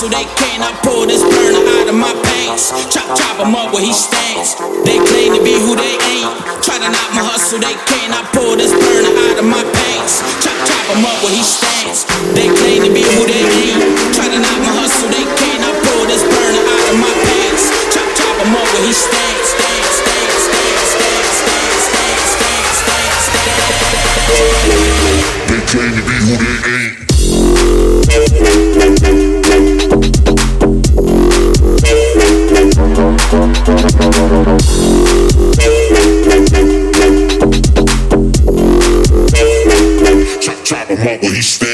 so they I pull this burner out of my pants. Chop, chop him up where he stands. They claim to be who they ain't. Try to knock my hustle, they can't. I pull this burner out of my pants. Chop, chop him up where he stands. They claim to be who they ain't. Try to knock my hustle, they can't. I pull this burner out of my pants. Chop, chop him up where he stands. stands, stands, stands, stands, stands, stands, stands, stands, stands, stands. They claim to be who they ain't. Travel mama, he stay.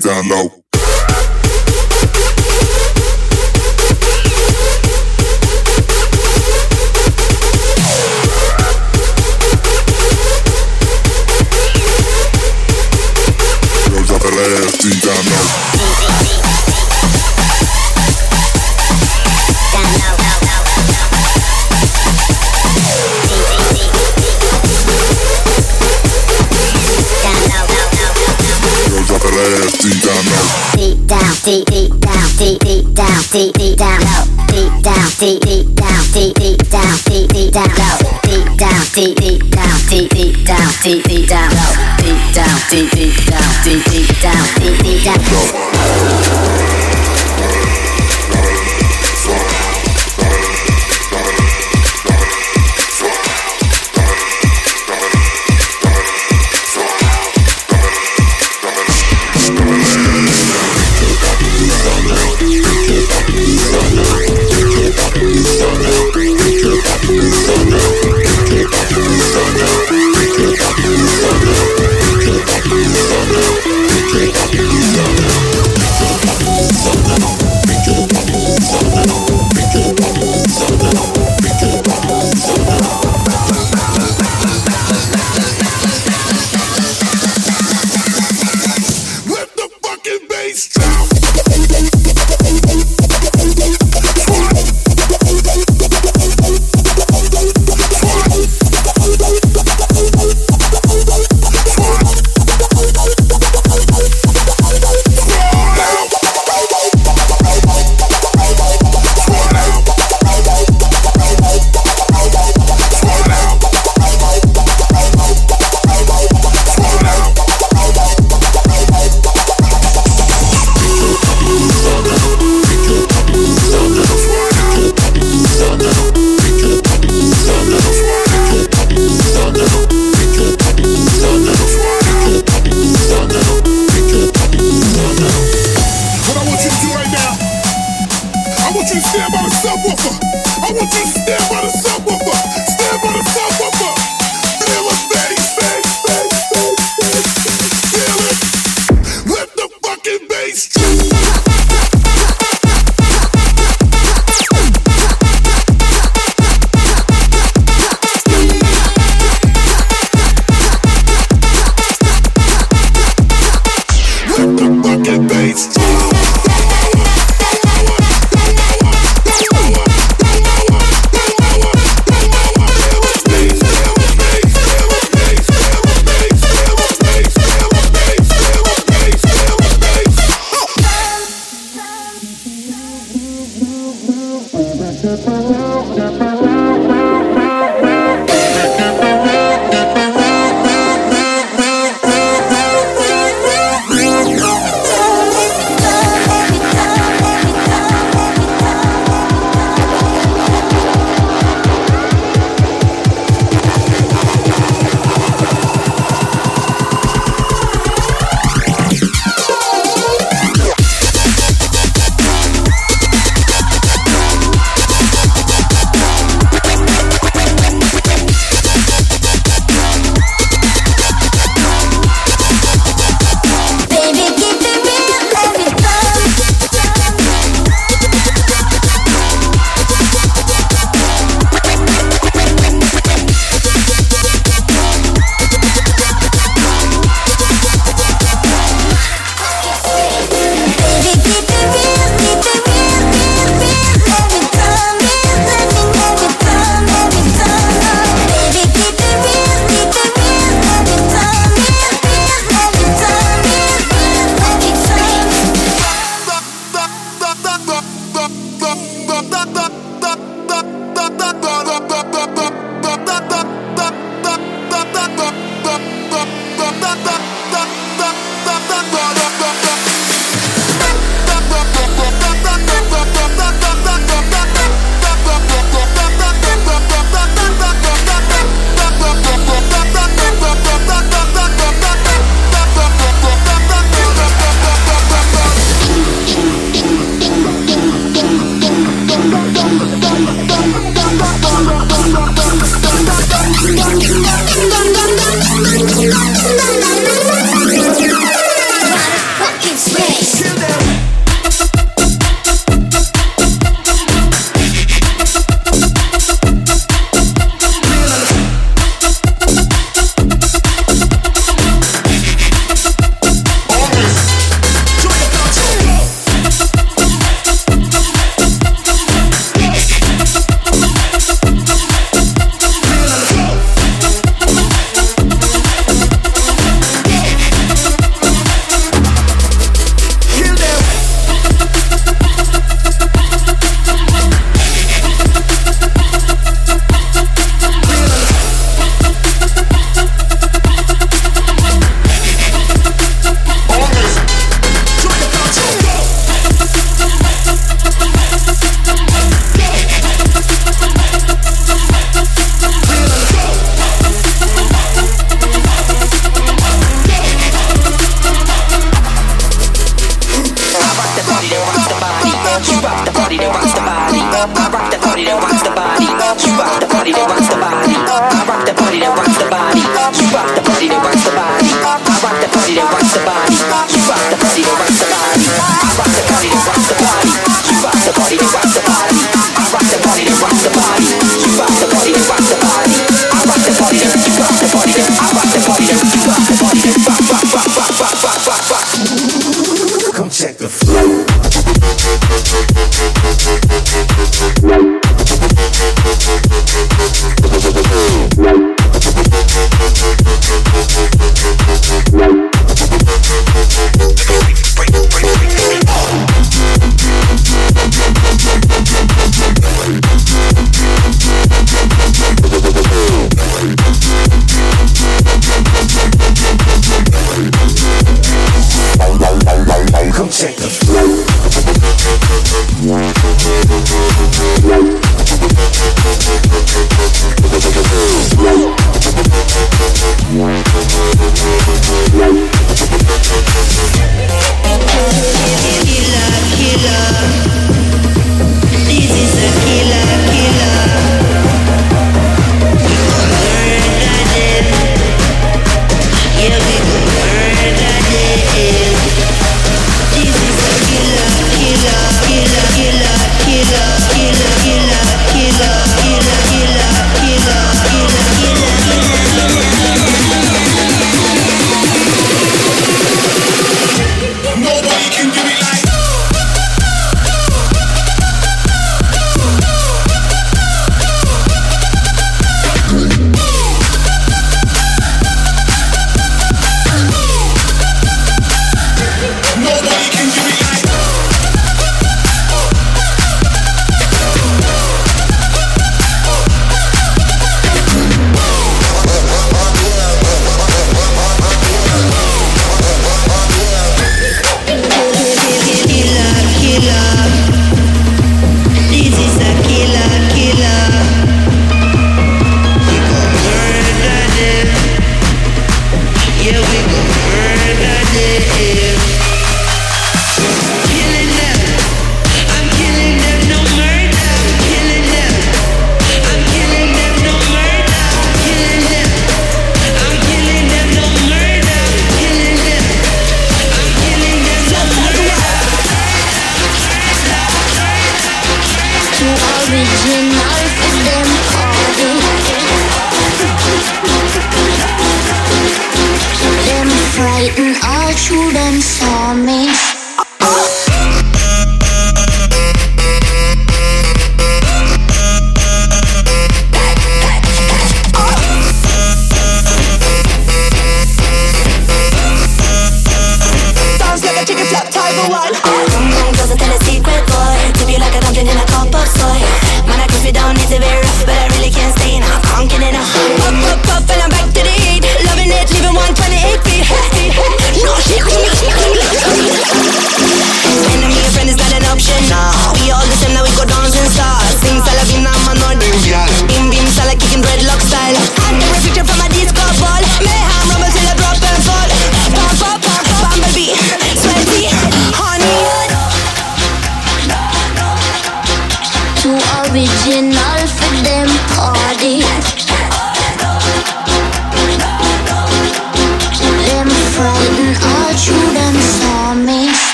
down low. Deep, deep down, deep, deep down, deep, deep down, deep down, deep, deep down, deep, deep down, deep, deep down. body that watch the body. You rock the body that watch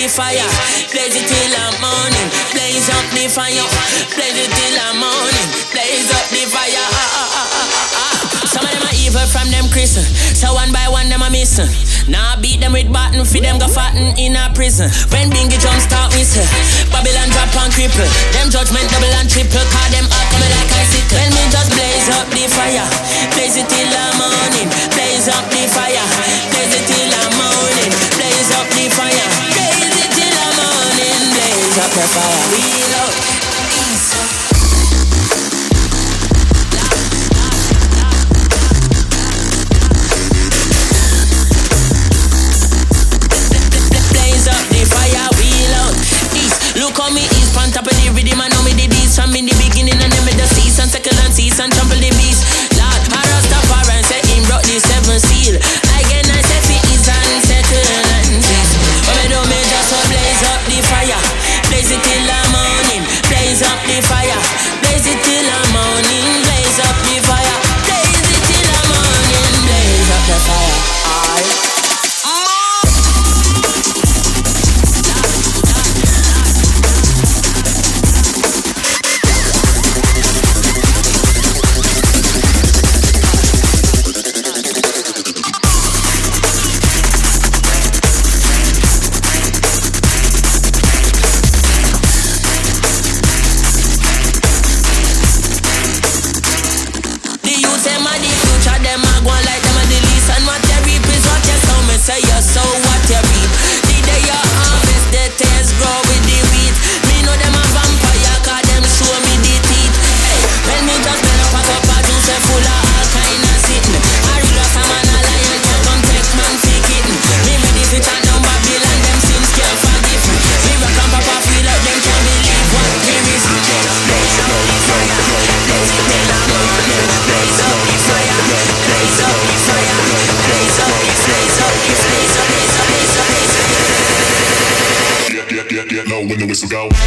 the fire. Blaze it till the morning. Blaze up the fire. Blaze it till the morning. Blaze up the fire. Ah, ah, ah, ah, ah. Some of them are evil from them Christian. So one by one them are missing. Now nah, beat them with batten, feed them go fatten in a prison. When Bingy jump start whistle, Babylon drop and cripple. Them judgment double and triple, call them up coming like icicle. When me just blaze up the fire, blaze it till the morning, blaze up the fire, blaze it till the morning. up her fire. Reload. Look me the rhythm. I know me the in the beginning and then the and trample the beast. Lord, I rasta and say him brought the seven seal. it till the morning. Blaze up the fire. go like them and the lease and my therapist watch you. So me say you're what you be. minutes go.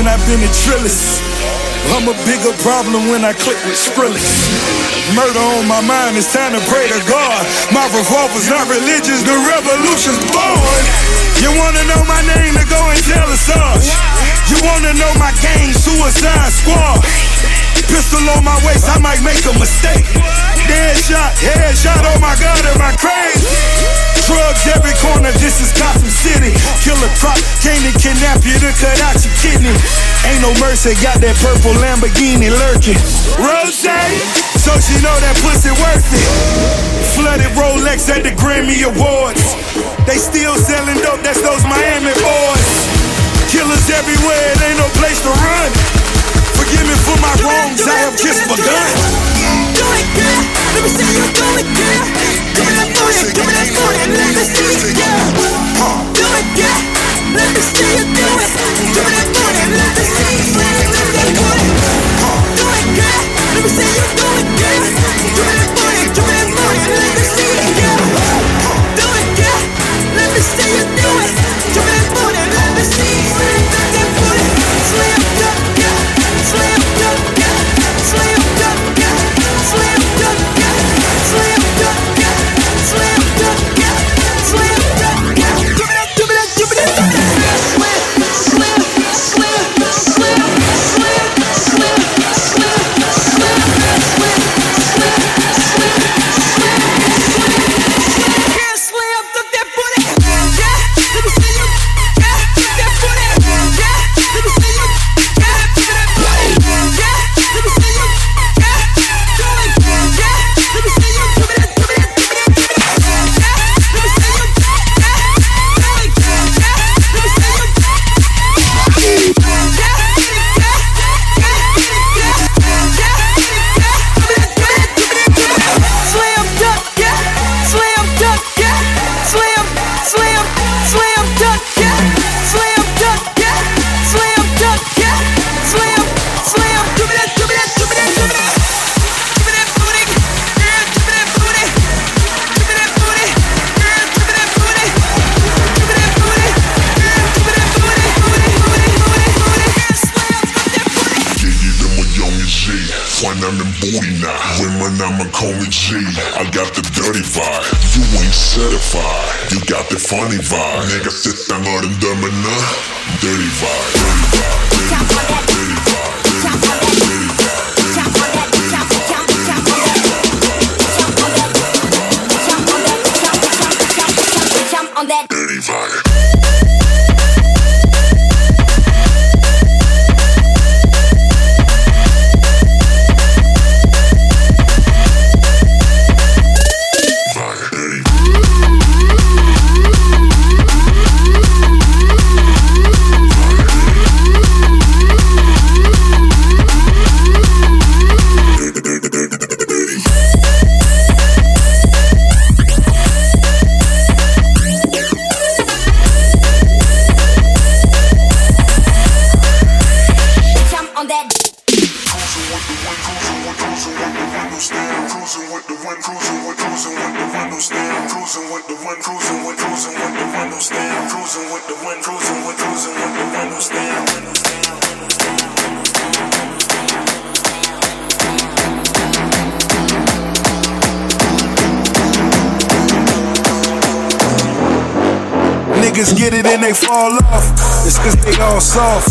And I've been a trillist. I'm a bigger problem when I click with Skrillex. Murder on my mind, it's time to pray to God. My revolver's not religious, the revolution's born. You wanna know my name to go and tell us us. You wanna know my gang, Suicide Squad. Pistol on my waist, I might make a mistake. Dead shot, head shot, oh my god, am I crazy? Drugs every corner, this is Gotham City. Killer Croc, came to kidnap you to cut out your kidney. Ain't no mercy, got that purple Lamborghini lurking. Rose, so she know that pussy worth it. Flooded Rolex at the Grammy Awards. They still selling dope, that's those Miami boys. Killers everywhere, it ain't no place to run. Forgive me for my wrongs, I have kissed my gun. Do it. Let me see you do it do it for it, let me see you do it. Do it. Let me see you do it. Do it let me see you do it. Do it. Let me see you do it. Do it. With the wind, cruising with cruising with the windows down. Cruising with the windows down. Niggas get it and they fall off. It's cause they all soft.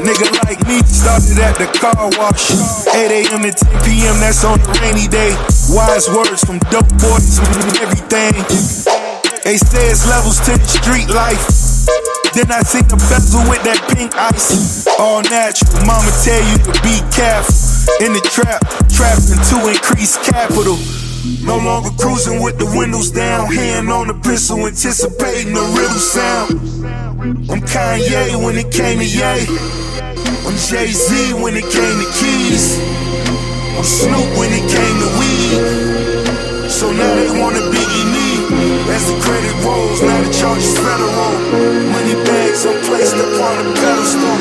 Nigga like me started at the car wash. 8 a.m. to 10 p.m. That's on a rainy day. Wise words from dope boys everything. They say it's levels to the street life. Then I seen the bezel with that pink ice. All natural. Mama tell you to be careful. In the trap, trapping to increase capital. No longer cruising with the windows down, hand on the pistol, anticipating the riddle sound. I'm Kanye when it came to Ye. I'm Jay Z when it came to keys. I'm Snoop when it came to weed. So now they wanna be. As the credit rolls, now the charges federal. Money bags are placed upon a pedestal.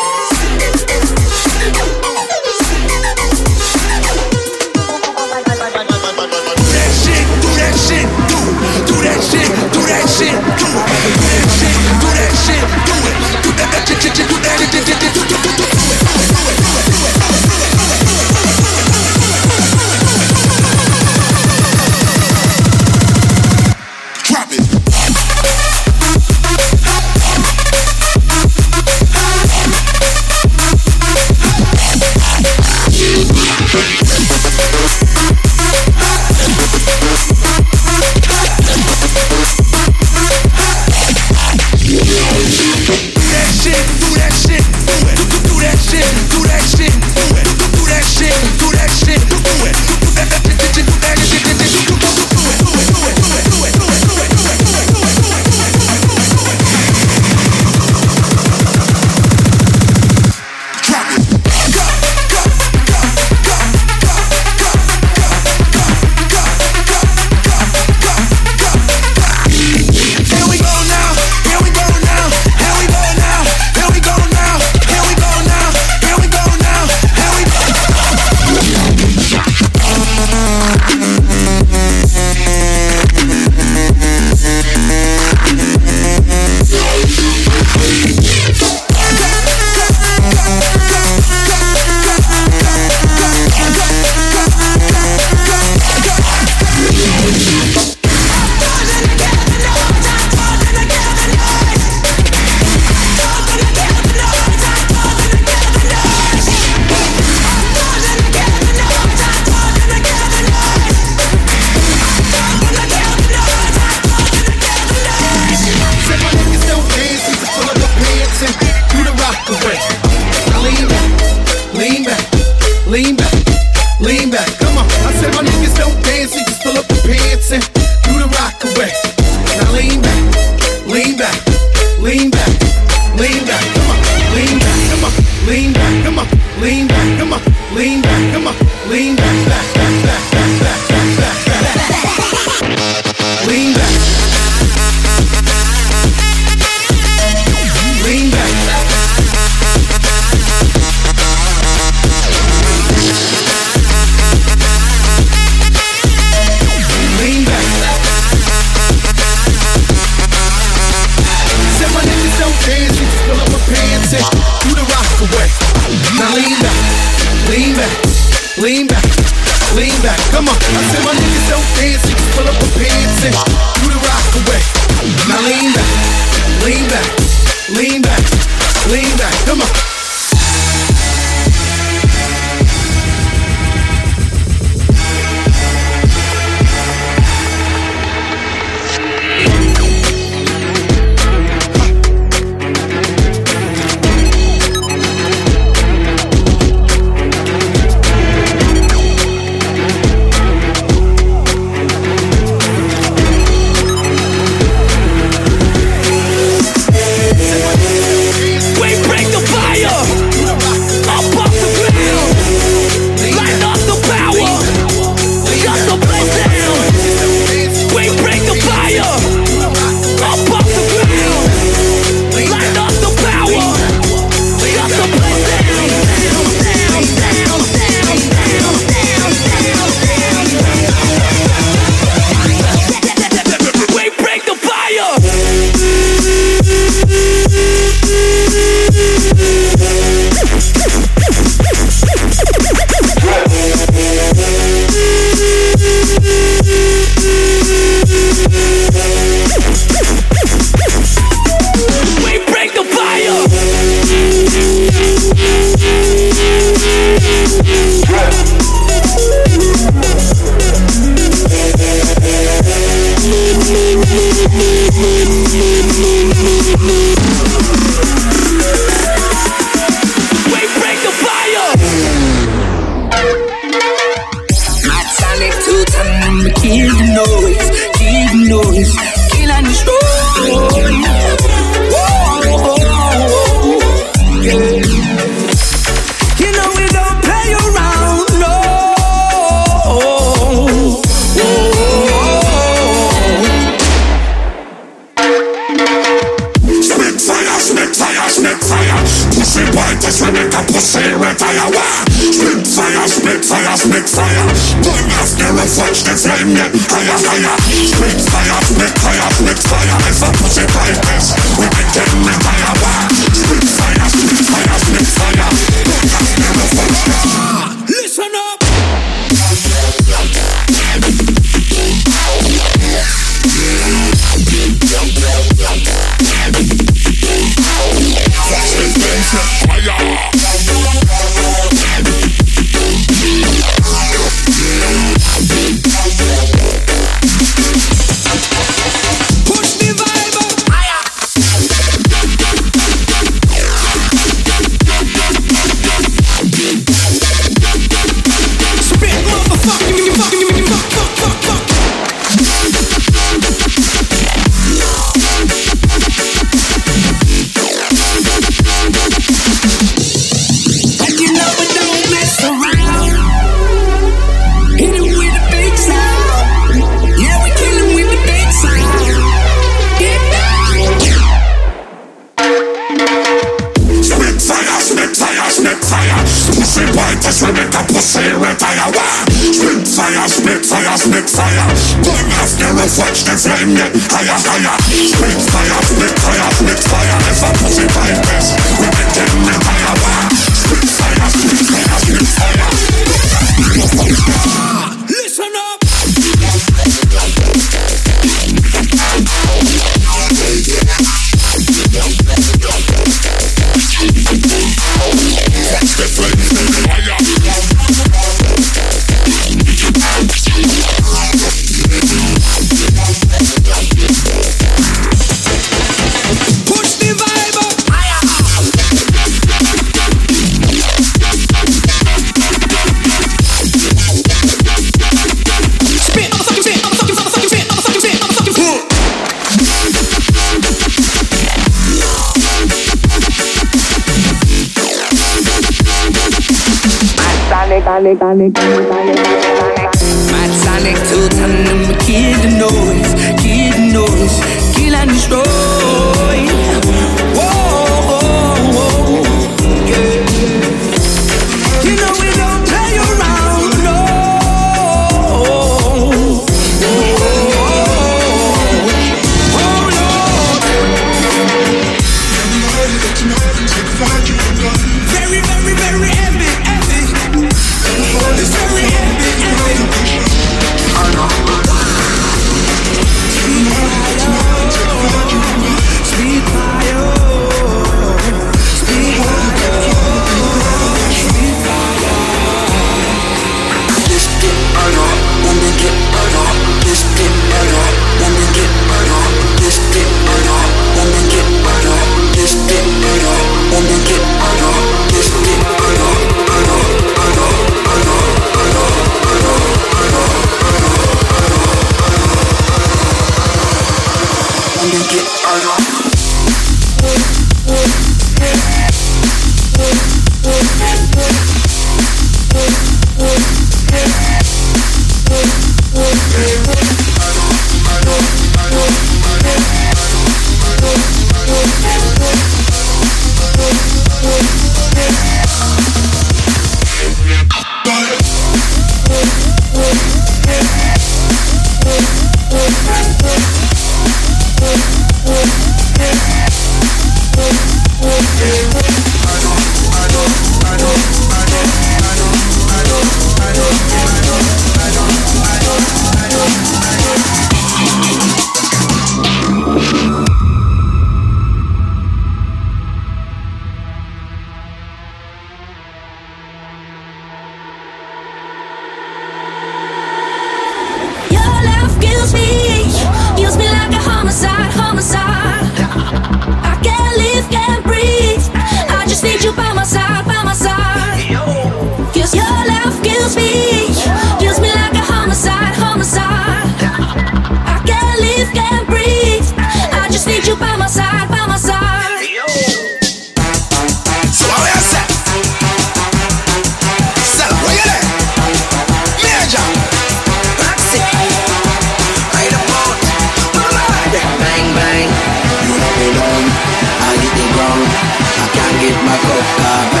my coca.